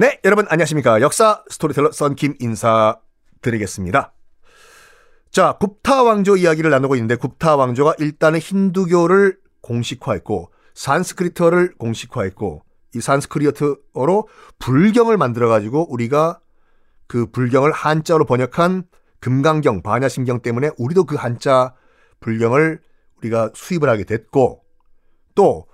네, 여러분 안녕하십니까. 역사 스토리텔러 썬킴 인사드리겠습니다. 자, 굽타 왕조 이야기를 나누고 있는데 굽타 왕조가 일단은 힌두교를 공식화했고 산스크리트어를 공식화했고 이 산스크리트어로 불경을 만들어 가지고 우리가 그 불경을 한자로 번역한 금강경 반야심경 때문에 우리도 그 한자 불경을 우리가 수입을 하게 됐고 또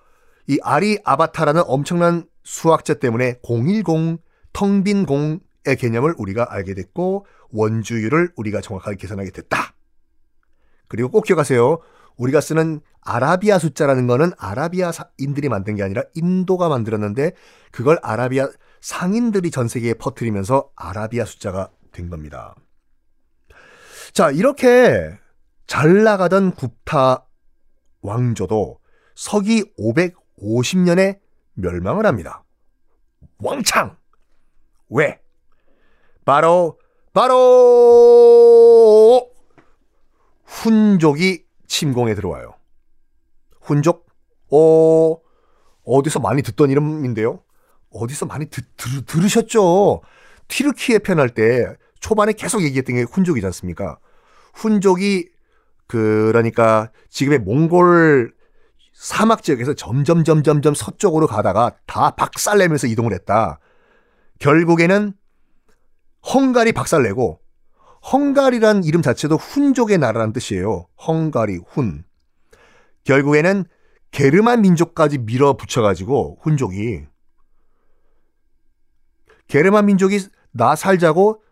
이 아리 아바타라는 엄청난 수학자 때문에 010 텅 빈 공의 개념을 우리가 알게 됐고 원주율을 우리가 정확하게 계산하게 됐다. 그리고 꼭 기억하세요. 우리가 쓰는 아라비아 숫자라는 거는 아라비아인들이 만든 게 아니라 인도가 만들었는데 그걸 아라비아 상인들이 전 세계에 퍼뜨리면서 아라비아 숫자가 된 겁니다. 자, 이렇게 잘 나가던 굽타 왕조도 서기 550년에 멸망을 합니다. 왕창! 왜? 바로, 바로, 훈족이 침공에 들어와요. 훈족? 어, 어디서 많이 듣던 이름인데요? 어디서 많이 듣, 들, 들으셨죠? 티르키에 편할 때 초반에 계속 얘기했던 게 훈족이지 않습니까? 훈족이 그러니까 지금의 몽골 사막 지역에서 점점 점점점 서쪽으로 가다가 다 박살내면서 이동을 했다. 결국에는 헝가리 박살내고 헝가리란 이름 자체도 훈족의 나라란 뜻이에요. 헝가리 훈. 결국에는 게르만 민족까지 밀어붙여가지고 훈족이 게르만 민족이 나 살자고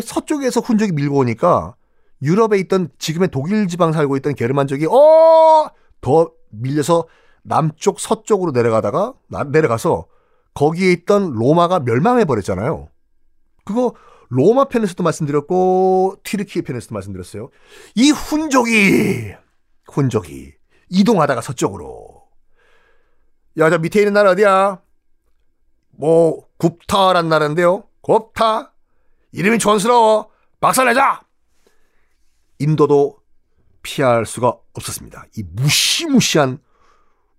서쪽에서 훈족이 밀고 오니까 유럽에 있던 지금의 독일 지방 살고 있던 게르만족이 어 더 밀려서 남쪽 서쪽으로 내려가다가 내려가서 거기에 있던 로마가 멸망해 버렸잖아요. 그거 로마 편에서도 말씀드렸고 튀르키예 편에서도 말씀드렸어요. 이 훈족이 훈족이 이동하다가 서쪽으로 야, 저 밑에 있는 나라 어디야? 뭐 굽타란 나라인데요. 굽타 이름이 촌스러워. 박살내자. 인도도 피할 수가 없었습니다. 이 무시무시한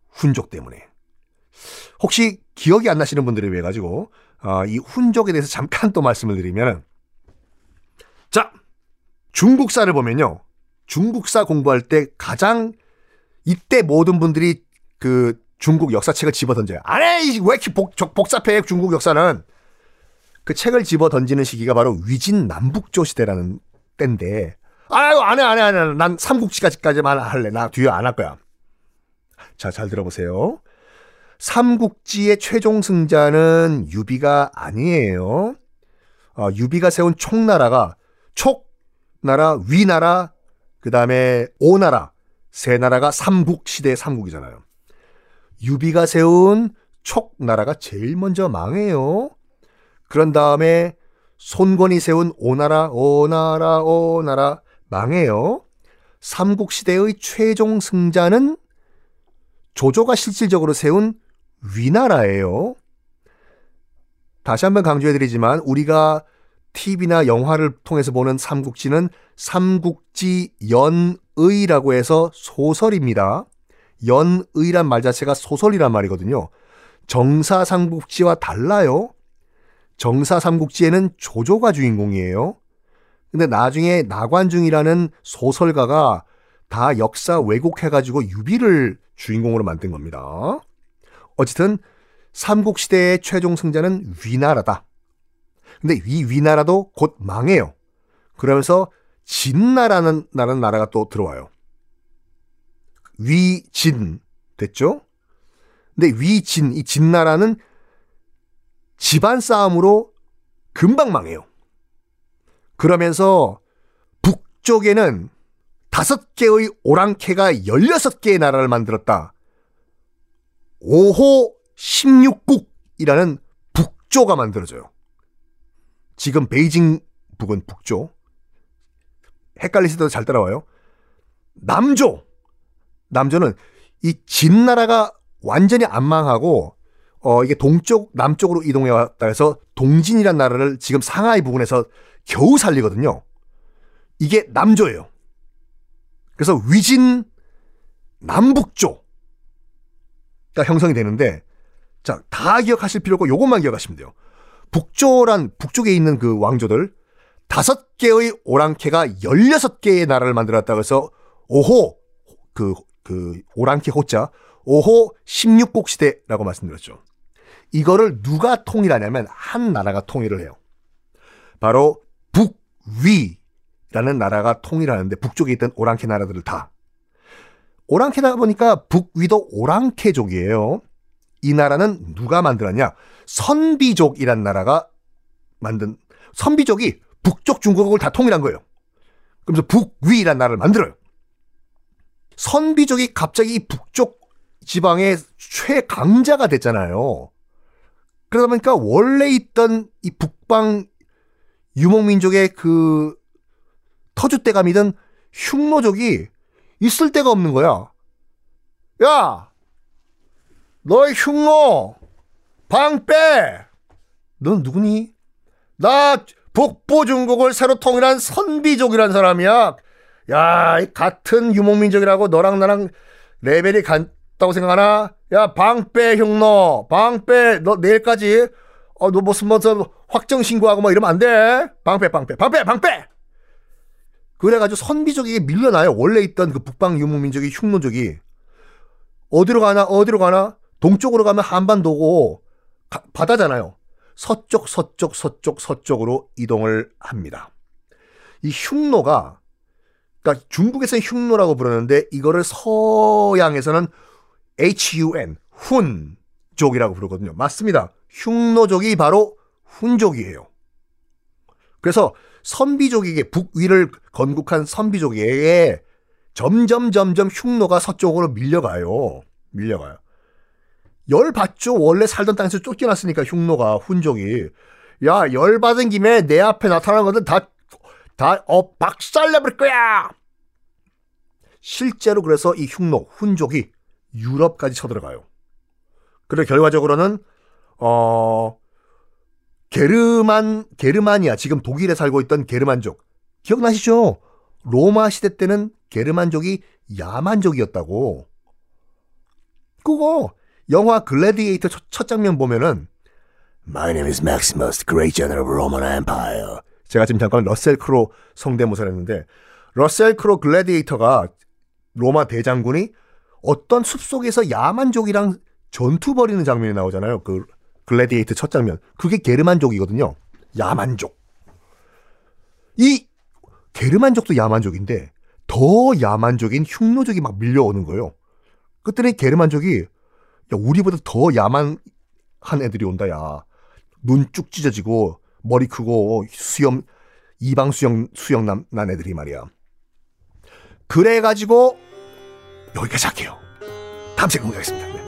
훈족 때문에. 혹시 기억이 안 나시는 분들을 위해 가지고 어, 이 훈족에 대해서 잠깐 또 말씀을 드리면 자 중국사를 보면요 중국사 공부할 때 가장 이때 모든 분들이 그 중국 역사책을 집어 던져요. 안해 왜 이렇게 복, 복잡해 중국 역사는 그 책을 집어 던지는 시기가 바로 위진 남북조 시대라는 때인데 아유 안 해 안 해 안 해 난 삼국지까지까지만 할래 나 뒤에 안 할 거야. 자 잘 들어보세요. 삼국지의 최종 승자는 유비가 아니에요. 어, 유비가 세운 총나라가 촉나라, 위나라, 그 다음에 오나라, 세 나라가 삼국 시대의 삼국이잖아요. 유비가 세운 촉나라가 제일 먼저 망해요. 그런 다음에 손권이 세운 오나라, 오나라, 오나라 망해요. 삼국 시대의 최종 승자는 조조가 실질적으로 세운 위나라예요. 다시 한번 강조해드리지만 우리가 TV나 영화를 통해서 보는 삼국지는 삼국지 연의라고 해서 소설입니다. 연의란 말 자체가 소설이란 말이거든요. 정사 삼국지와 달라요. 정사 삼국지에는 조조가 주인공이에요. 근데 나중에 나관중이라는 소설가가 다 역사 왜곡해가지고 유비를 주인공으로 만든 겁니다. 어쨌든 삼국시대의 최종 승자는 위나라다. 근데 이 위나라도 곧 망해요. 그러면서 진나라는 나라는 나라가 또 들어와요. 위진 됐죠? 근데 위진 이 진나라는 집안 싸움으로 금방 망해요. 그러면서 북쪽에는 다섯 개의 오랑캐가 16개의 나라를 만들었다. 5호 16국이라는 북조가 만들어져요. 지금 베이징 북은 북조. 헷갈리시더라도 잘 따라와요. 남조. 남조는 이 진나라가 완전히 안 망하고 어 이게 동쪽 남쪽으로 이동해 왔다 해서 동진이란 나라를 지금 상하이 부근에서 겨우 살리거든요. 이게 남조예요. 그래서 위진 남북조 가 형성이 되는데 자, 다 기억하실 필요 없고 요것만 기억하시면 돼요. 북조란 북쪽에 있는 그 왕조들 다섯 개의 오랑캐가 열여섯 개의 나라를 만들었다고 해서 오호 그, 그 오랑캐 호자 오호 16곡 시대라고 말씀드렸죠. 이거를 누가 통일하냐면 한 나라가 통일을 해요. 바로 북 위라는 나라가 통일하는데 북쪽에 있던 오랑캐 나라들을 다. 오랑캐다 보니까 북위도 오랑캐족이에요. 이 나라는 누가 만들었냐? 선비족이란 나라가 만든 선비족이 북쪽 중국을 다 통일한 거예요. 그러면서 북위란 나라를 만들어요. 선비족이 갑자기 이 북쪽 지방의 최강자가 됐잖아요. 그러다 보니까 원래 있던 이 북방 유목민족의 그 터줏대감이던 흉노족이 있을 데가 없는 거야. 야! 너의 흉노! 방 빼! 넌 누구니? 나 북부 중국을 새로 통일한 선비족이란 사람이야. 야, 같은 유목민족이라고 너랑 나랑 레벨이 같다고 생각하나? 야, 방빼 흉노, 방빼 너 내일까지 어, 너 무슨 무슨 확정 신고하고 뭐 이러면 안 돼. 방빼, 방빼, 방빼, 방빼. 그래가지고 선비족에게 밀려나요. 원래 있던 그 북방 유목민족이 흉노족이 어디로 가나 어디로 가나 동쪽으로 가면 한반도고 가, 바다잖아요. 서쪽, 서쪽, 서쪽, 서쪽으로 이동을 합니다. 이 흉노가 그러니까 중국에서는 흉노라고 부르는데 이거를 서양에서는 HUN 훈족이라고 부르거든요. 맞습니다. 흉노족이 바로 훈족이에요. 그래서 선비족에게 북위를 건국한 선비족에게 점점 점점 흉노가 서쪽으로 밀려가요. 밀려가요. 열 받죠. 원래 살던 땅에서 쫓겨났으니까 흉노가 훈족이 야 열 받은 김에 내 앞에 나타나는 것들 다다어 박살내버릴 거야. 실제로 그래서 이 흉노 훈족이 유럽까지 쳐들어가요. 그래 결과적으로는 어 게르만 게르마니아 지금 독일에 살고 있던 게르만족 기억나시죠? 로마 시대 때는 게르만족이 야만족이었다고. 그거 영화 글래디에이터 첫, 첫 장면 보면은 My name is Maximus, great general of Roman Empire. 제가 지금 잠깐 러셀 크로 성대모사를 했는데 러셀 크로 글래디에이터가 로마 대장군이 어떤 숲속에서 야만족이랑 전투 벌이는 장면이 나오잖아요. 그 글래디에이터 첫 장면. 그게 게르만족이거든요. 야만족. 이 게르만족도 야만족인데 더 야만족인 흉노족이 막 밀려오는 거예요. 그때는 게르만족이 야, 우리보다 더 야만한 애들이 온다, 야. 눈 쭉 찢어지고, 머리 크고, 수염, 이방 수영, 수영 난, 난 애들이 말이야. 그래 가지고, 여기까지 할게요. 다음 시간에 공개하겠습니다.